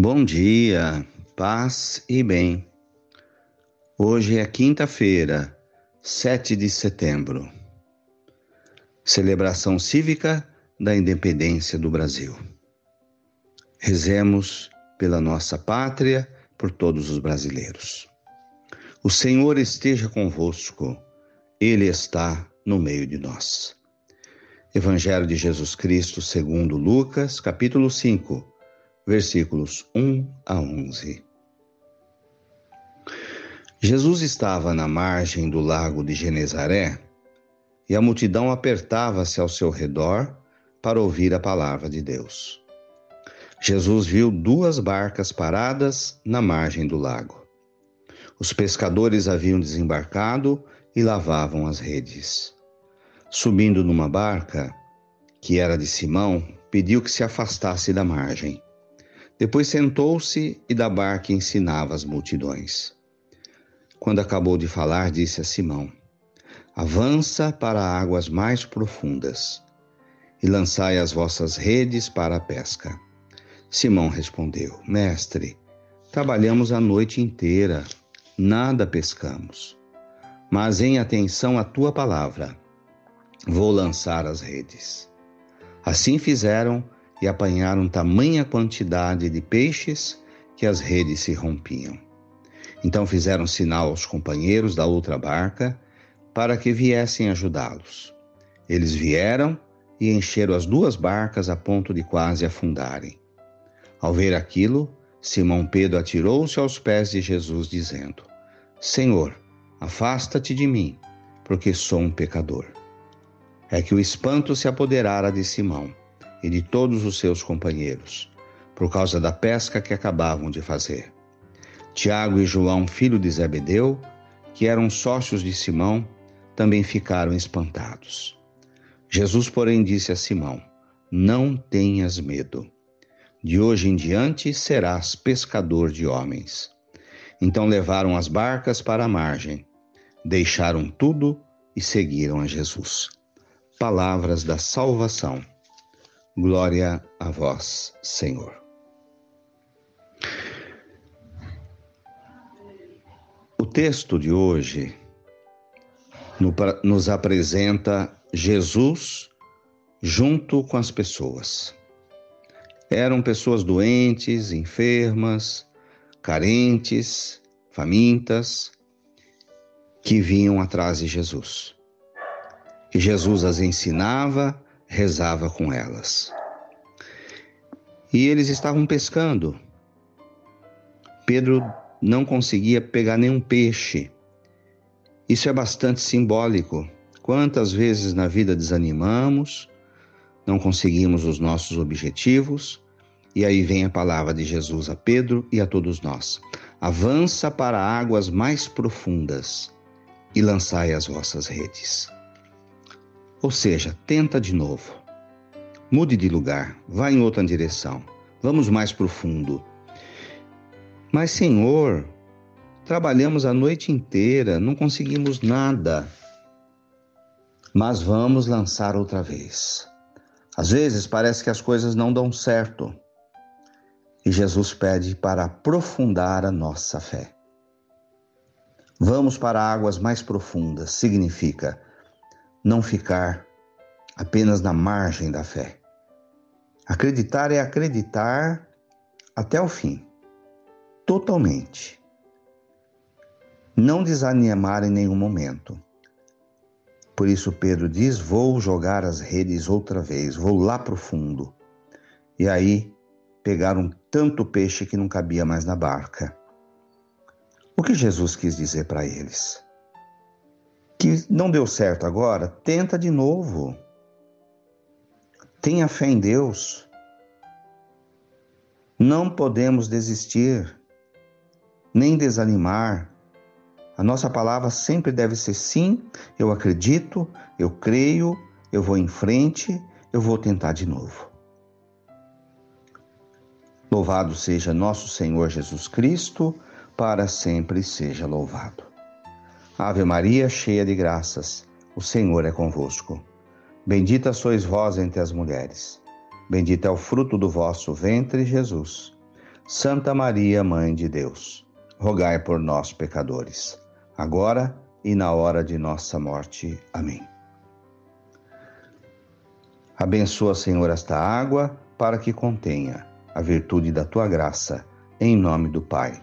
Bom dia, paz e bem. Hoje é quinta-feira, 7 de setembro, celebração cívica da independência do Brasil. Rezemos pela nossa pátria, por todos os brasileiros. O Senhor esteja convosco, Ele está no meio de nós. Evangelho de Jesus Cristo segundo Lucas, capítulo 5, versículos 1 a 11. Jesus estava na margem do lago de Genezaré e a multidão apertava-se ao seu redor para ouvir a palavra de Deus. Jesus viu duas barcas paradas na margem do lago. Os pescadores haviam desembarcado e lavavam as redes. Subindo numa barca, que era de Simão, pediu que se afastasse da margem. Depois sentou-se e da barca ensinava as multidões. Quando acabou de falar, disse a Simão: Avança para águas mais profundas e lançai as vossas redes para a pesca. Simão respondeu: Mestre, trabalhamos a noite inteira, nada pescamos. Mas em atenção à tua palavra, vou lançar as redes. Assim fizeram e apanharam tamanha quantidade de peixes que as redes se rompiam. Então fizeram sinal aos companheiros da outra barca para que viessem ajudá-los. Eles vieram e encheram as duas barcas a ponto de quase afundarem. Ao ver aquilo, Simão Pedro atirou-se aos pés de Jesus, dizendo: Senhor, afasta-te de mim, porque sou um pecador. É que o espanto se apoderara de Simão e de todos os seus companheiros, por causa da pesca que acabavam de fazer. Tiago e João, filho de Zebedeu, que eram sócios de Simão, também ficaram espantados. Jesus, porém, disse a Simão: Não tenhas medo de hoje em diante serás pescador de homens. Então levaram as barcas para a margem, deixaram tudo e seguiram a Jesus. Palavras da salvação. Glória a vós, Senhor. O texto de hoje nos apresenta Jesus junto com as pessoas. Eram pessoas doentes, enfermas, carentes, famintas, que vinham atrás de Jesus. E Jesus as ensinava, rezava com elas. E eles estavam pescando. Pedro não conseguia pegar nenhum peixe. Isso é bastante simbólico. Quantas vezes na vida desanimamos, não conseguimos os nossos objetivos, e aí vem a palavra de Jesus a Pedro e a todos nós: avança para águas mais profundas e lançai as vossas redes. Ou seja, tenta de novo. Mude de lugar, vá em outra direção. Vamos mais profundo. Mas, Senhor, trabalhamos a noite inteira, não conseguimos nada. Mas vamos lançar outra vez. Às vezes parece que as coisas não dão certo. E Jesus pede para aprofundar a nossa fé. Vamos para águas mais profundas significa não ficar apenas na margem da fé. Acreditar é acreditar até o fim, totalmente. Não desanimar em nenhum momento. Por isso Pedro diz: Vou jogar as redes outra vez, vou lá para o fundo. E aí pegaram tanto peixe que não cabia mais na barca. O que Jesus quis dizer para eles? Que não deu certo agora, tenta de novo. Tenha fé em Deus. Não podemos desistir, nem desanimar, a nossa palavra sempre deve ser sim, eu acredito, eu creio, eu vou em frente, eu vou tentar de novo. Louvado seja nosso Senhor Jesus Cristo, para sempre seja louvado. Ave Maria, cheia de graças, o Senhor é convosco. Bendita sois vós entre as mulheres. Bendito é o fruto do vosso ventre, Jesus. Santa Maria, Mãe de Deus, rogai por nós, pecadores, agora e na hora de nossa morte. Amém. Abençoa, Senhor, esta água para que contenha a virtude da tua graça, em nome do Pai,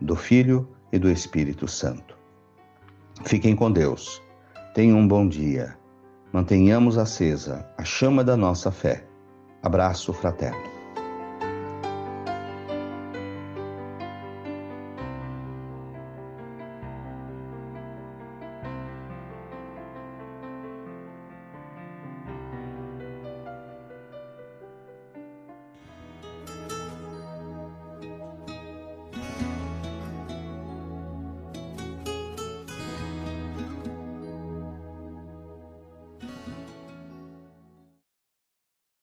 do Filho e do Espírito Santo. Fiquem com Deus. Tenham um bom dia. Mantenhamos acesa a chama da nossa fé. Abraço fraterno.